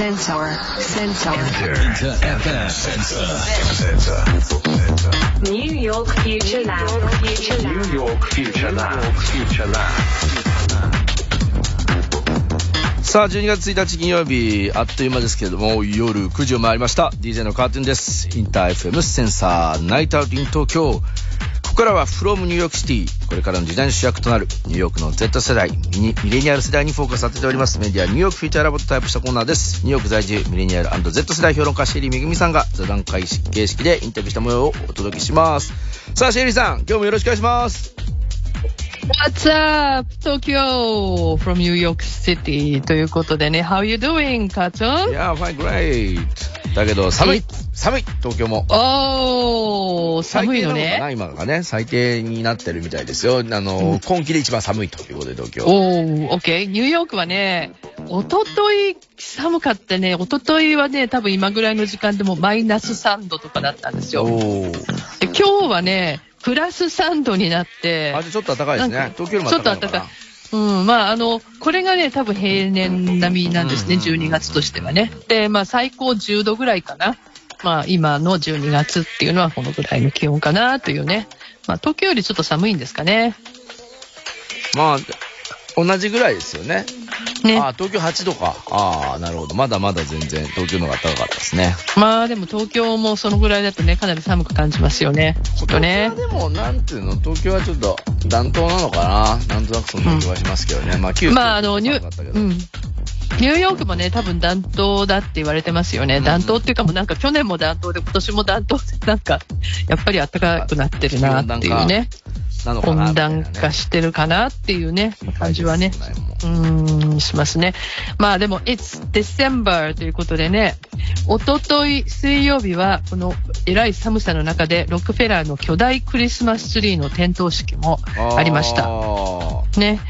Sensor. Sensor. Inter FM Sensor. New York Future Lab. Future Lab. New York Future Lab. Future Lab. さあ、12月1日金曜日、あっという間ですけれども、夜9時を回りました。DJ のカートゥーンです。インター FM センサー、 Night Out in 東京。ここからは from New York City。これからの時代の主役となるニューヨークの Z 世代、ミニミレニアル世代にフォーカスさせております。メディア New York Future Lab とタイアップしたコーナーです。ニューヨーク在住ミレニアル &Z 世代評論家シェリーめぐみさんが座談会形式でインタビューした模様をお届けします。さあ、シェリーさん、今日もよろしくお願いします。What's up, Tokyo from New York City ということでね、How you doing, カーチョンいやー、ファイングレイだけど、寒い寒い東京も。おー、寒いの最低なのかなね。今がね、最低になってるみたいですよ。あの、今季で一番寒いということで、東京。おー、OK。ニューヨークはね、おととい寒かってね、おとといはね、多分今ぐらいの時間でもマイナス3度とかだったんですよ。おー。で今日はね、プラス3度になってあ、、ちょっと暖かいです。ね東京よりもちょっと暖かいうん、まあ、あの、これがね、多分平年並みなんですね、うんうんうん12月としてはね。で、まあ、最高10度ぐらいかな。まあ、今の12月っていうのはこのぐらいの気温かなというね。まあ、東京よりちょっと寒いんですかね。まあ、同じぐらいですよね。ね。あ、東京8度か。ああ、なるほど。まだまだ全然東京の方が暖かかったですね。まあ、でも東京もそのぐらいだとね、かなり寒く感じますよね。きっとねでも、なんていうの、東京はちょっと暖冬なのかな。なんとなくそんな気はしますけどね。まあ、九州まあ、あの、ニュ寒かったけどうん。ニューヨークもね、多分暖冬だって言われてますよね。うん暖冬っていうかもうなんか去年も暖冬で今年も暖冬でなんか、やっぱり暖かくなってるなっていうね。なのかな温暖化してるかなっていうね、感じはね、うーん、しますね。まあでも、It's December ということでね、おととい水曜日は、この偉い寒さの中で、ロックフェラーの巨大クリスマスツリーの点灯式もありました。あね。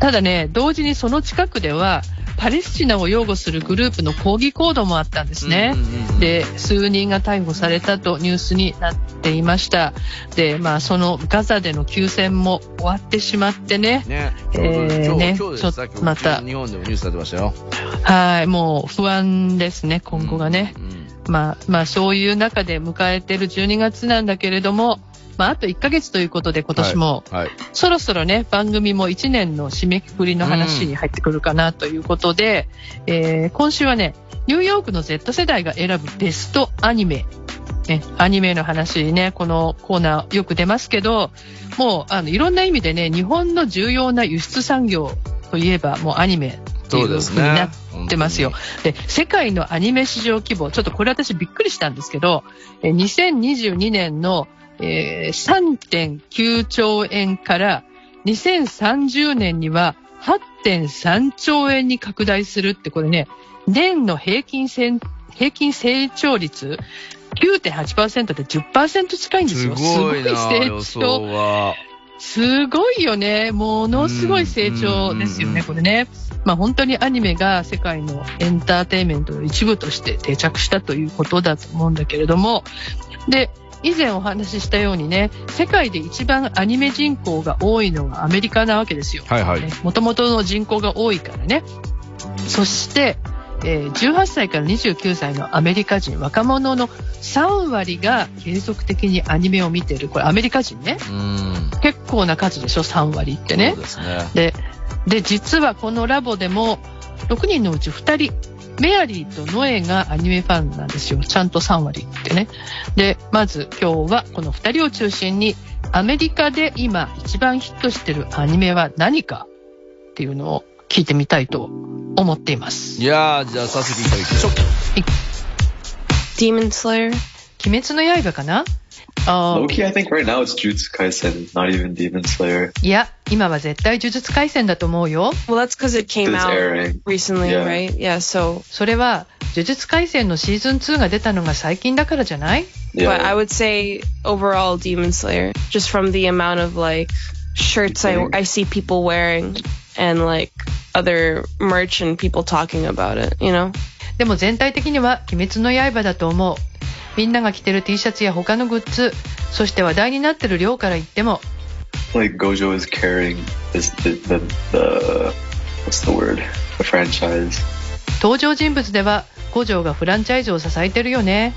ただね、同時にその近くでは、パレスチナを擁護するグループの抗議行動もあったんですね。で、数人が逮捕されたとニュースになっていました。で、まあ、そのガザでの休戦も終わってしまってねー。ね。えーちょっきまた日本でもニュースになってましたよ。はい、もう不安ですね、今後がね。うん。うんまあ、まあ、そういう中で迎えてる12月なんだけれども、まあ、あと1ヶ月ということで今年も、はい。そろそろね、番組も1年の締めくくりの話に入ってくるかなということで、えー今週はね、ニューヨークの Z 世代が選ぶベストアニメ。ね、アニメの話ね、このコーナーよく出ますけど、もう、あの、いろんな意味でね、日本の重要な輸出産業といえば、もうアニメっていう風になねっ。てますよ。で、世界のアニメ市場規模、ちょっとこれ私びっくりしたんですけど、えー2022年の、えー3.9兆円から2030年には8.3兆円に拡大するって、これね、年の平均せん平均成長率9.8%で10%近いんですすよ。すごい成長。は。すごいよね。ものすごい成長ですよね、これね。まあ本当にアニメが世界のエンターテインメントの一部として定着したということだと思うんだけれども、で、以前お話ししたようにね、世界で一番アニメ人口が多いのがアメリカなわけですよ。はいはい。もともとの人口が多いからね。そして、えー18歳から29歳のアメリカ人、若者の3割が継続的にアニメを見てる。これアメリカ人ね。うん。結構な数でしょ、3割ってねそう。ですね。で、で、実はこのラボでも、6人のうち2人、メアリーとノエがアニメファンなんですよ。ちゃんと3割ってね。で、まず今日はこの2人を中心に、アメリカで今一番ヒットしてるアニメは何かっていうのを聞いてみたいと思っています。いやー、じゃあ早速いただきましょう。Demon Slayer？鬼滅の刃かな？あー Loki, I think right now it's Jutsu Kaisen, not even Demon Slayer. いや、今は絶対呪術廻戦だと思うよ。 Well, that's because it came It's out airing. recently, Yeah. right? Yeah, so, それは、呪術廻戦のシーズン2が出たのが最近だからじゃない Yeah. but I would say overall Demon Slayer, just from the amount of like shirts I, I see people wearing and like other merch and people talking about it, you know? でも全体的には鬼滅の刃だと思う。 みんなが着てる T シャツや他のグッズ、そして話題になってる量から言っても、like Gojo is carrying this the, the the what's the word the franchise. 登場人物では古城がフランチャイズを支えてるよね。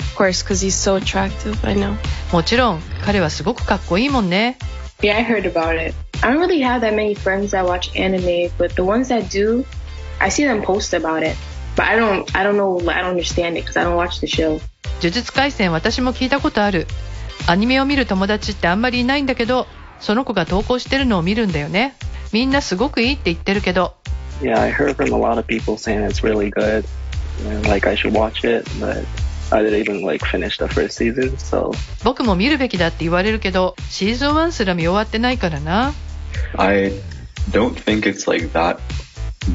Of course, because he's so attractive. I know. もちろん、彼はすごくかっこいいもんね。Yeah, I heard about it. I don't really have that many friends that watch anime, but the ones that do, I see them post about it. But I don't, I don't know, I don't understand it because I don't watch the show. 呪術廻戦私も聞いたことある。アニメを見る友達ってあんまりいないんだけど、その子が投稿してるのを見るんだよね。みんなすごくいいって言ってるけど、Yeah, I heard from a lot of people saying it's really good and like I should watch it, but I didn't even like finish the first season, so 僕も見るべきだって言われるけど、シーズン1すら見終わってないからな。I don't think it's like that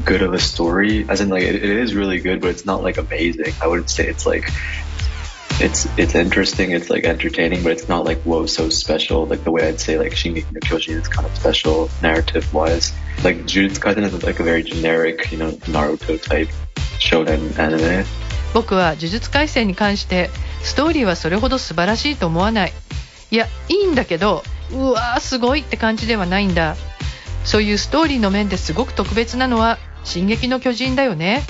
good of a story. As in, like it, it is really good, but it's not like amazing. I wouldn't say it's like it's it's interesting. It's like entertaining, but it's not like whoa so special. Like the way I'd say like Shingeki no Kyojin is kind of special narrative wise. Like Jujutsu Kaisen is like a very generic, you know, Naruto type shonen anime. 僕は呪術廻戦に関して、ストーリーはそれほど素晴らしいと思わない。いや、いいんだけど、うわーすごいって感じではないんだ。そういうストーリーの面ですごく特別なのは、進撃の巨人だよね。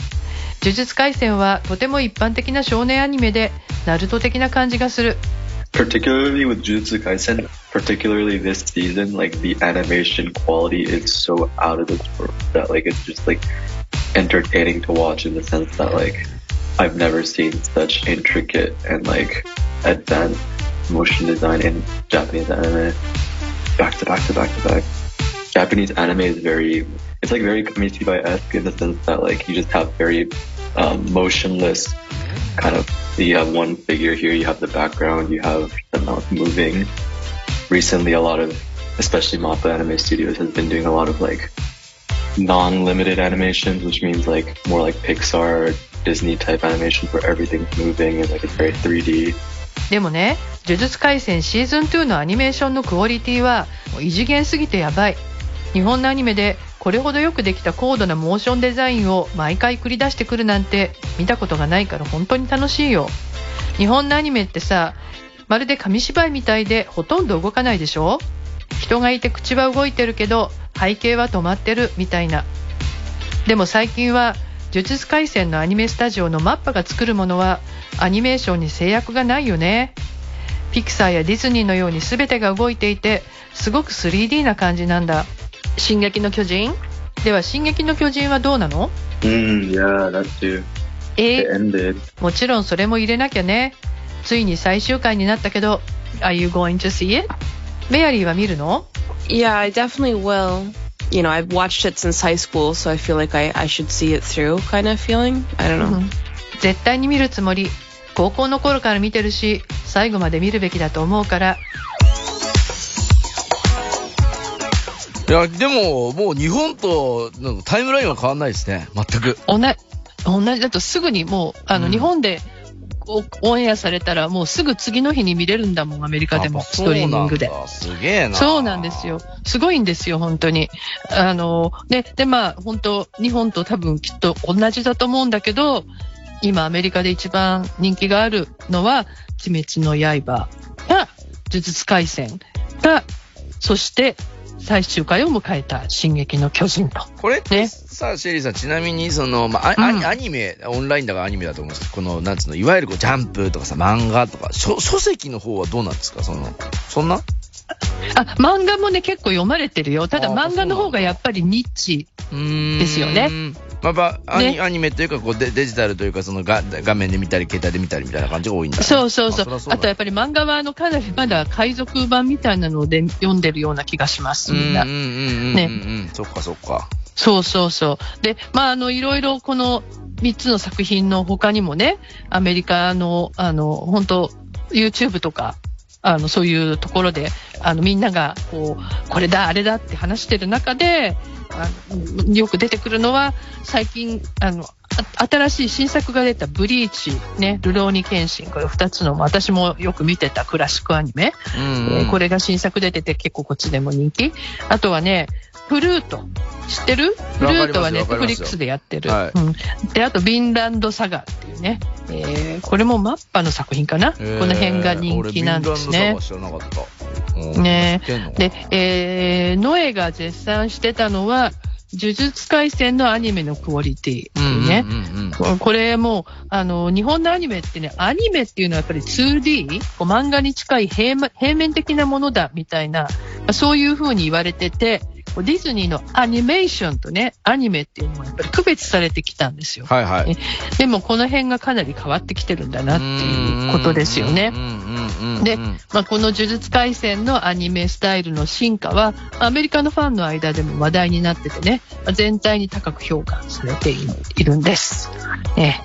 呪術廻戦はとても一般的な少年アニメで、ナルト的な感じがする。particularly with Jujutsu Kaisen, particularly this season, like the animation quality is so out of this world that like it's just like entertaining to watch in the sense that like I've never seen such intricate and like advanced motion design in Japanese anime. Back to back to back to back. Japanese anime is very, it's like very Kamishibai-esque in the sense that like you just have very um, motionless kind of you have one figure here, you have the background, you have the mouth moving. Recently, a lot of, especially Mappa Anime Studios has been doing a lot of like non-limited animations, which means like more like Pixar, Disney type animations where everything's moving and like it's very 3D. でもね、呪術廻戦シーズン2のアニメーションのクオリティはもう異次元すぎてやばい。日本のアニメで これほどよくできた高度なモーションデザインを毎回繰り出してくるなんて見たことがないから本当に楽しいよ。日本のアニメってさ、まるで紙芝居みたいでほとんど動かないでしょ？人がいて口は動いてるけど背景は止まってるみたいな。でも最近は呪術廻戦のアニメスタジオのマッパが作るものはアニメーションに制約がないよね。ピクサーやディズニーのように全てが動いていてすごく 3D な感じなんだ。進撃の巨人では進撃の巨人はどうなの Mm, yeah, that too. え It ended. もちろんそれも入れなきゃね。ついに最終回になったけど、Are you going to see it? メアリーは見るの Yeah, I definitely will. You know, I've watched it since high school, so I feel like I, I should see it through kind of feeling. I don't know. 絶対に見るつもり。高校の頃から見てるし、最後まで見るべきだと思うから。いや、でも、もう日本とタイムラインは変わんないですね。全く。同じ、同じだとすぐにもう、あの、うん日本でおオンエアされたらもうすぐ次の日に見れるんだもん、アメリカでも、あストリーミングで。そうなんだすげえな。そうなんですよ。。すごいんですよ、本当に。あの、ね、で、まあ、本当、日本と多分きっと同じだと思うんだけど、今アメリカで一番人気があるのは、鬼滅の刃が、呪術廻戦が、そして最終回を迎えた進撃の巨人と。これってねさ、シェリーさん、ちなみに、その、まあ、あアニうんアニメ、オンラインだからアニメだと思うんですけど、この、なんつうの、いわゆるこう、ジャンプとかさ、漫画とか、書書籍の方はどうなんですか？その、そんな？あ、漫画もね、結構読まれてるよ。ただあ漫画の方がやっぱりニッチ。ですよね。まあ、やっぱアニ、ねアニメというか、こうデ、デジタルというか、その画、画面で見たり、携帯で見たりみたいな感じが多いんだ、ね。そうそうそう。あそりゃあとやっぱり漫画はあのかなりまだ海賊版みたいなので読んでるような気がします、みんなうんうん。うんうんうん。ねうん。そっかそっか。そうそうそう。で、まあ、あの、いろいろこの3つの作品の他にもね、アメリカの、あの、本当 YouTube とか、あの、そういうところで、あの、みんなが、こう、これだ、あれだって話してる中で、あのよく出てくるのは、最近、あの、あ新しい新作が出たブリーチ、ね、ルローニケンシン、これ2つの、私もよく見てたクラシックアニメ。うん、えーこれが新作で出て結構こっちでも人気。あとはね、フルート。知ってる？フルートはネットフリックスでやってる。はい。うん、で、あと、ビンランドサガっていうね。えーこれもマッパの作品かな、えーこの辺が人気なんですね。ね。で、えーノエが絶賛してたのは、呪術廻戦のアニメのクオリティうんね。これもう、あの、日本のアニメってね、アニメっていうのはやっぱり 2D、こう漫画に近い平面平面的なものだみたいな、まあそういう風に言われてて、ディズニーのアニメーションとね、アニメっていうのはやっぱり区別されてきたんですよ。はいはい。でもこの辺がかなり変わってきてるんだなっていうことですよねで、まあ、この呪術廻戦のアニメスタイルの進化は、アメリカのファンの間でも話題になっててね、まあ全体に高く評価されていいるんです。ね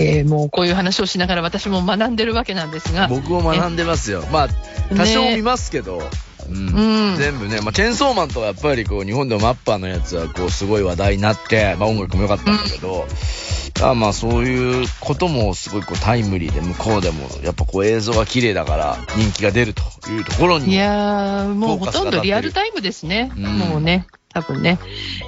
えーもうこういう話をしながら私も学んでるわけなんですが、僕も学んでますよ。まあ、多少見ますけど、うん。うん。全部ね、まあ、チェーンソーマンとかやっぱりこう、日本でもマッパーのやつはこう、すごい話題になって、まあ、音楽も良かったんだけど、あまあ、そういうこともすごいこう、タイムリーで、向こうでも、やっぱこう、映像が綺麗だから、人気が出るというところに。いやー、もうほとんどリアルタイムですね。うん。もうね、多分ね。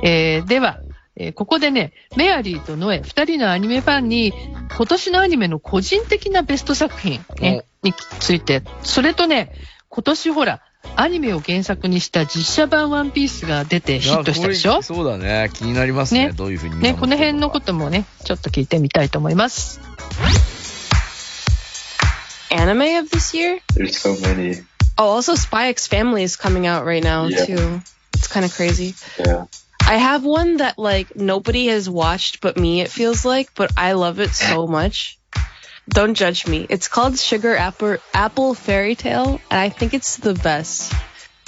えーでは、えーここでね、メアリーとノエ、二人のアニメファンに、今年のアニメの個人的なベスト作品、ね、について、それとね、今年ほら、アニメを原作にした実写版ワンピースが出てヒットしたでしょ？そうだね。気になりますね。ねどういうふうに見ね、この辺のこともね、ちょっと聞いてみたいと思います。Anime of this year? There's so many. Oh, also Spy X Family is coming out right now Yeah. too. It's kind of crazy. Yeah. I have one that like nobody has watched but me, it feels like, but I love it so much. Don't judge me. It's called Sugar Apple, Apple Fairy Tale, and I think it's the best.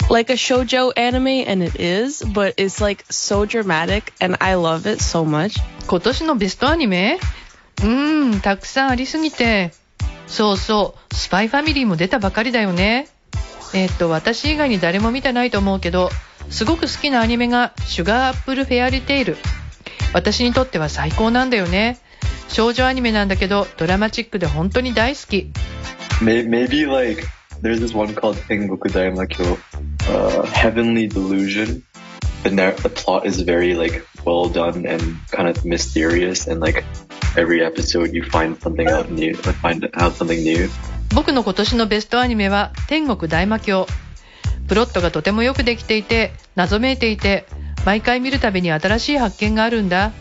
Like a shojo anime, and it is, but it's like so dramatic, and I love it so much. 今年のベストアニメうーん、たくさんありすぎて。そうそう、スパイファミリーも出たばかりだよね。えっと、私以外に誰も見てないと思うけど、すごく好きなアニメが、シュガーアップルフェアリテイル。私にとっては最高なんだよね。少女アニメなんだけど、ドラマチックで本当に大好き。May- Maybe like there's this one called Tengoku Daimakyo, uh, Heavenly Delusion. The, the plot is very like well done and kind of mysterious, and like every episode you find something out new, find out something new. 僕の今年のベストアニメは天国大魔教プロットがとてもよくできていて謎めいていて毎回見るたびに新しい発見があるんだ、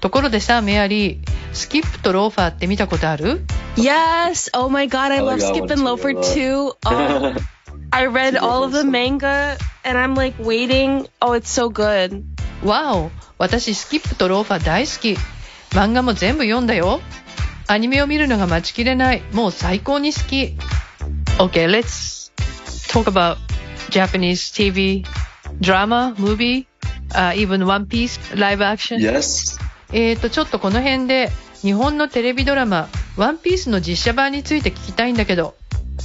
ところでさメアリースキップとローファーって見たことある？Yes! Oh my god, I love Skip and over too!I read all the manga and I'm like waiting. Oh, it's so good. Wow, 私スキップとローファー大好き。漫画も全部読んだよ。アニメを見るのが待ちきれない。もう最高に好き。OK let's talk about Japanese TV drama movie、uh, even One Piece live action yes. えーとちょっとこの辺で日本のテレビドラマワンピースの実写版について聞きたいんだけど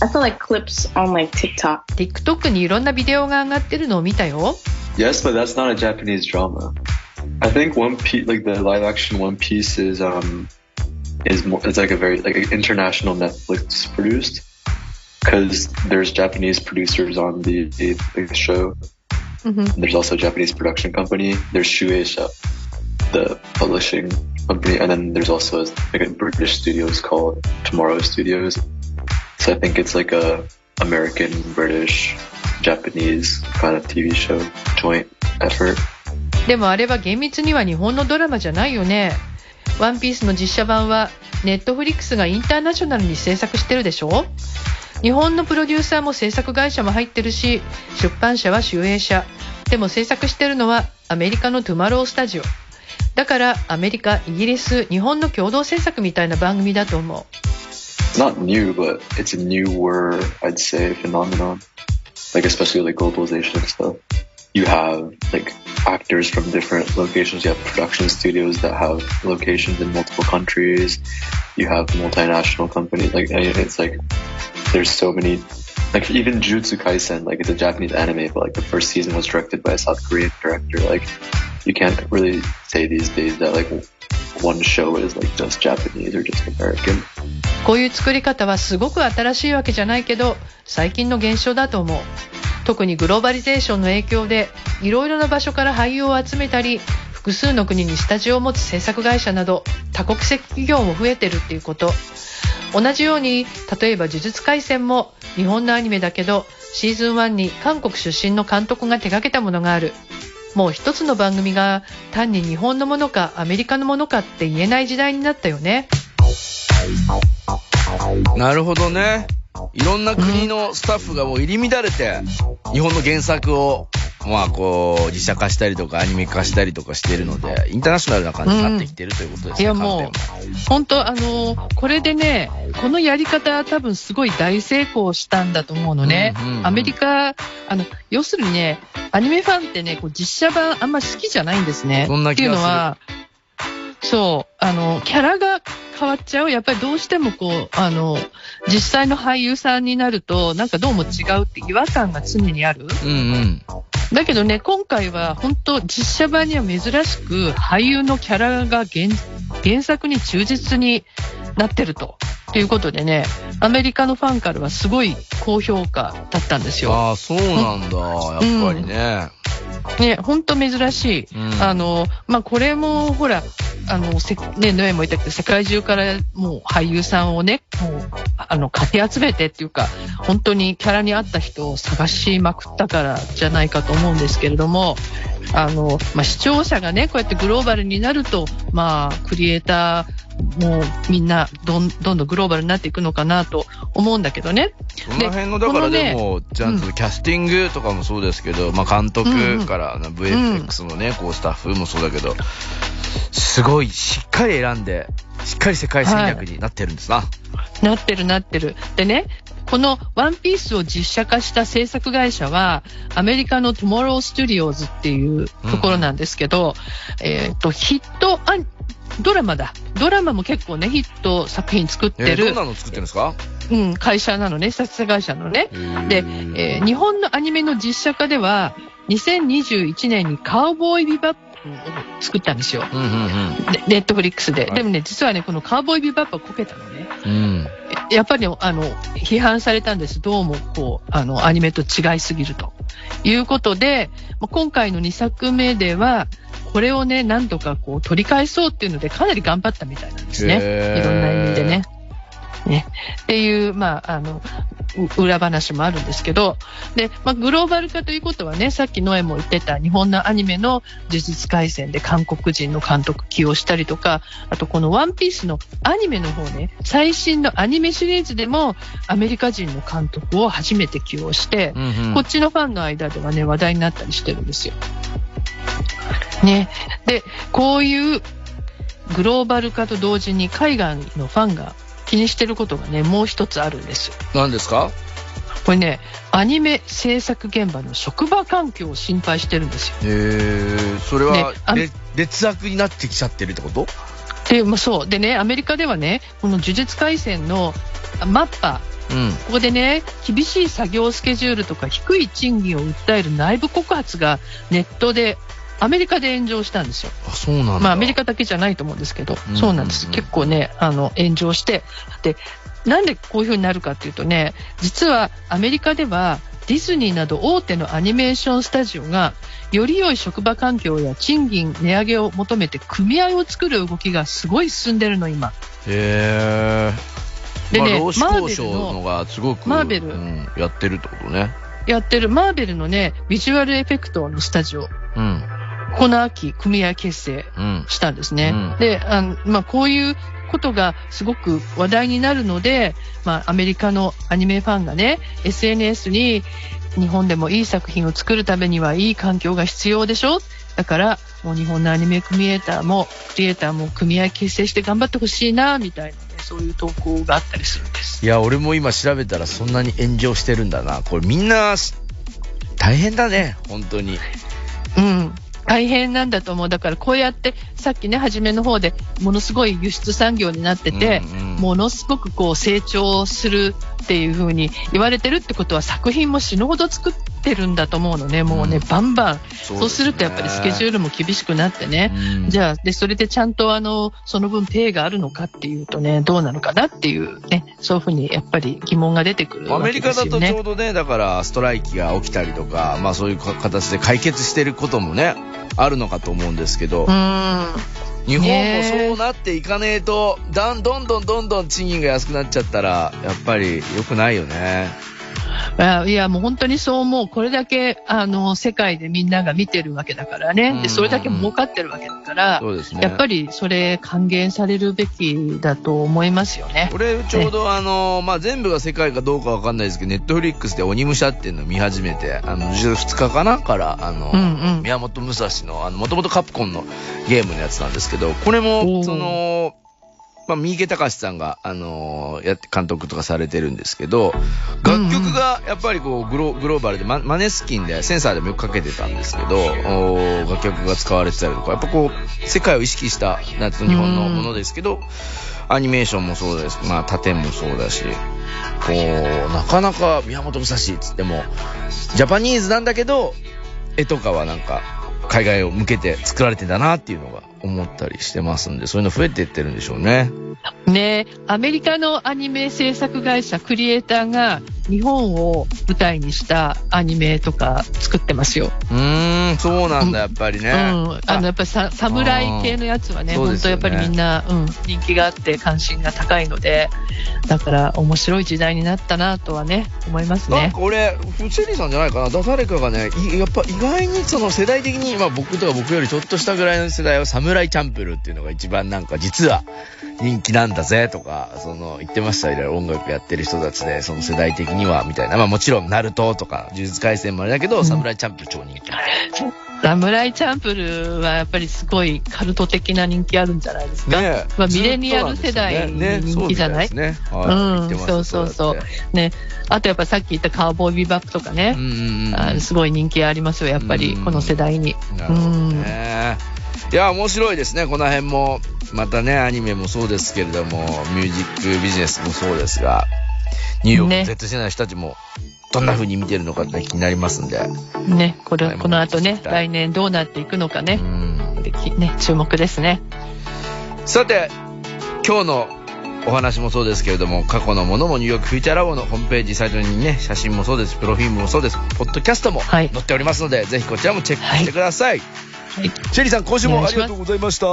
I saw like clips on like TikTok. TikTok にいろんなビデオが上がってるのを見たよ Yes, but that's not a Japanese drama. I think One Piece, like the live action One Piece, is um is more. It's like a very like an international Netflix produced because there's Japanese producers on the, the, the show. Mhm. There's also a Japanese production company. There's Shueisha, the publishing company, and then there's also like a British studios called Tomorrow Studios. So I think it's like a American, British, Japanese kind of TV show joint effort. でもあれは厳密には日本のドラマじゃないよね。ワンピースの実写版はネットフリックスがインターナショナルに制作してるでしょ 日本のプロデューサーも制作会社も入ってるし、出版社は集英社。でも制作してるのはアメリカのトゥマロースタジオ。だからアメリカ、イギリス、日本の共同制作みたいな番組だと思う。It's not new, but it's a newer, I'd say, phenomenon. Like especially like globalization and stuff. You have like actors from different locations. You have production studios that have locations in multiple countries. You have multinational companies. Like it's like there's so many. Like even Jujutsu Kaisen, like it's a Japanese anime, but like the first season was directed by a South Korean director. Like you can't really say these days that like こういう作り方はすごく新しいわけじゃないけど最近の現象だと思う。特にグローバリゼーションの影響でいろいろな場所から俳優を集めたり複数の国にスタジオを持つ制作会社など多国籍企業も増えてるっていうこと。同じように例えば呪術廻戦も日本のアニメだけどシーズン1に韓国出身の監督が手掛けたものがある。もう一つの番組が単に日本のものかアメリカのものかって言えない時代になったよね。なるほどね。いろんな国のスタッフがもう入り乱れて、日本の原作を、まあこう、実写化したりとかアニメ化したりとかしているので、インターナショナルな感じになってきてるということですね。いやもう本当あのこれでね、このやり方多分すごい大成功したんだと思うのね。うんうんうんアメリカ、あの、要するにね、アニメファンってね、こう実写版あんま好きじゃないんですね。そんな気がするっていうのは、そう、あの、キャラが変わっちゃう。やっぱりどうしてもこう、あの、実際の俳優さんになると、なんかどうも違うって違和感が常にある。うんうん。だけどね、今回は本当実写版には珍しく俳優のキャラが原原作に忠実になってると。ということでね、アメリカのファンからはすごい高評価だったんですよ。ああ、そうなんだ。やっぱりね。ね、本当珍しい。うんあの、まあ、これも、ほら、あの、せね、ノエも言ったけど、世界中からもう俳優さんをね、もう、あの、かき集めてっていうか、本当にキャラに合った人を探しまくったからじゃないかと思うんですけれども、あの、まあ、視聴者がね、こうやってグローバルになると、まあ、クリエイターもみんなどんどんどんグローバルになっていくのかなと思うんだけどね。その辺の、だからでも、ちゃんとキャスティングとかもそうですけど、まあ監督から、VFX のね、こうスタッフもそうだけど、すごいしっかり選んで、しっかり世界戦略になってるんですな。なってるなってる。でね、このワンピースを実写化した制作会社は、アメリカの Tomorrow Studios っていうところなんですけど、えっ、と、ヒットアニ、ドラマだ。ドラマも結構ね、ヒット作品作ってえー、る、どんなの作ってるんですか？うん、会社なのね、制作会社のね。で、えー日本のアニメの実写化では、2021年にカウボーイビバップを作ったんですよ。うんうんでネットフリックスで。はいでもね、実はね、このカウボーイビバップはこけたのね。うん。うん。やっぱり、あの、批判されたんです。どうも、こう、あの、アニメと違いすぎると。いうことで、まあ今回の2作目では、これをね、なんとかこう、取り返そうっていうので、かなり頑張ったみたいなんですね。いろんな意味でね。ね。っていう、まあ、あの、う裏話もあるんですけど、で、まあ、グローバル化ということはね、さっきノエも言ってた日本のアニメの呪術廻戦で韓国人の監督起用したりとか、あとこのワンピースのアニメの方ね、最新のアニメシリーズでもアメリカ人の監督を初めて起用して、うんうんこっちのファンの間ではね、話題になったりしてるんですよ。ね。で、こういうグローバル化と同時に海外のファンが気にしてることがね、もう一つあるんですよ。何ですか？これね、アニメ制作現場の職場環境を心配してるんですよ。えー、それはね、劣悪になってきちゃってるってこと？で、もうそう。でね、アメリカではね、この呪術廻戦のあマッパ、うん。ここでね、厳しい作業スケジュールとか低い賃金を訴える内部告発がネットで、アメリカで炎上したんですよ。あ、そうなんだ。まあアメリカだけじゃないと思うんですけど、うんそうなんです。うん結構ね、あの、炎上して、で、なんでこういう風になるかっていうとね、実はアメリカではディズニーなど大手のアニメーションスタジオが、より良い職場環境や賃金値上げを求めて組合を作る動きがすごい進んでるの、今。へー。でねまあ、マーベルののがすごく、マーベルうん、やってるってことね。やってるマーベルのね、ビジュアルエフェクトのスタジオ、うん。この秋組合結成うん。したんですね。うんで、あの、まあ、こういうことがすごく話題になるので、まあ、アメリカのアニメファンがね、SNS に日本でもいい作品を作るためにはいい環境が必要でしょ？だから、もう日本のアニメクリエイターも、クリエイターも組合結成して頑張ってほしいな、みたいなね、そういう投稿があったりするんです。いや、俺も今調べたらそんなに炎上してるんだな。これみんな、大変だね、本当に。うん。大変なんだと思う。だからこうやって、さっきね、初めの方で、ものすごい輸出産業になってて、うんうんものすごくこう成長するっていう風に言われてるってことは作品も死ぬほど作ってるんだと思うのね。もうね、うんバンバン。そそうするとやっぱりスケジュールも厳しくなってね。うんじゃあ、で、それでちゃんとあの、その分ペイがあるのかっていうとね、どうなのかなっていうね、そういうふうにやっぱり疑問が出てくるアわけメリカだと。ちょうどね、だからストライキが起きたりとか、まあそういう形で解決してることもね、あるのかと思うんですけど、うん。日本もねそうなっていかねえと、だんどんどんどんどん賃金が安くなっちゃったら、やっぱり良くないよね。あいや、もう本当にそう思う。これだけ、あの、世界でみんなが見てるわけだからね。うんで、それだけ儲かってるわけだから、そうですね。やっぱりそれ還元されるべきだと思いますよね。これちょうどあの、まあ、全部が世界かどうかわかんないですけど、ネットフリックスで鬼武者っていうのを見始めて、あの、2日かなから、あの、うんうん。宮本武蔵の、あの、もともとカプコンのゲームのやつなんですけど、これおも、ーその、まあ、三池隆さんが、あのーやって、監督とかされてるんですけど、楽曲がやっぱりこう、グログローバルで、ママネスキンでセンサーでもよくかけてたんですけど、お楽曲が使われてたりとか、やっぱこう、世界を意識した、夏の日本のものですけど、アニメーションもそうです。まあ、盾もそうだし、こう、なかなか宮本武蔵っつっても、ジャパニーズなんだけど、絵とかはなんか、海外を向けて作られてんだなっていうのが思ったりしてますんで、そういうの増えていってるんでしょうね。ねアメリカのアニメ制作会社、クリエイターが日本を舞台にしたアニメとか作ってますよ。うーん、そうなんだ、やっぱりね。うん。あの、やっぱりさ侍系のやつはね、本当やっぱりみんな、うん、人気があって関心が高いので、だから面白い時代になったなとはね、思いますねなんか。俺、フチェリーさんじゃないかな、だ誰かがね、いやっぱ意外にその世代的に、まあ僕とか僕よりちょっとしたぐらいの世代は、サムライチャンプルっていうのが一番なんか実は人気なんだぜとか、その言ってました、いろいろ音楽やってる人たちで、その世代的にはみたいな。まあもちろん、ナルトとか、呪術廻戦もあれだけど、うんサムライチャンプル超人気。サムライチャンプルはやっぱりすごいカルト的な人気あるんじゃないですか。ねまあミレニアル世代に人気じゃない？ねね。はいうんそうそうそうね。あとやっぱさっき言ったカウボーイビバップとかねう。んうんうん。あすごい人気ありますよ、やっぱり、うんこの世代に。なるほどね。いや、面白いですね、この辺も。またね、アニメもそうですけれども、ミュージックビジネスもそうですが、ニューヨークのね Z 世代の人たちも、どんな風に見てるのかって気になりますんで。ね、これ、はいこの後ね来年どうなっていくのかうね、んできね、注目ですね。さて、今日のお話もそうですけれども、過去のものもニューヨークフューチャーラボのホームページサイトにね、写真もそうです、プロフィールもそうです、ポッドキャストもはい載っておりますので、ぜひこちらもチェックしてください。はい。シェリーさん、今週もありがとうございました。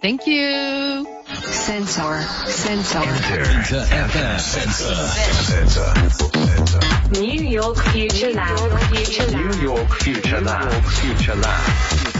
Thank you! Sensor. Sensor. New York Future Lab. Future Lab. New York Future Lab. Future Lab.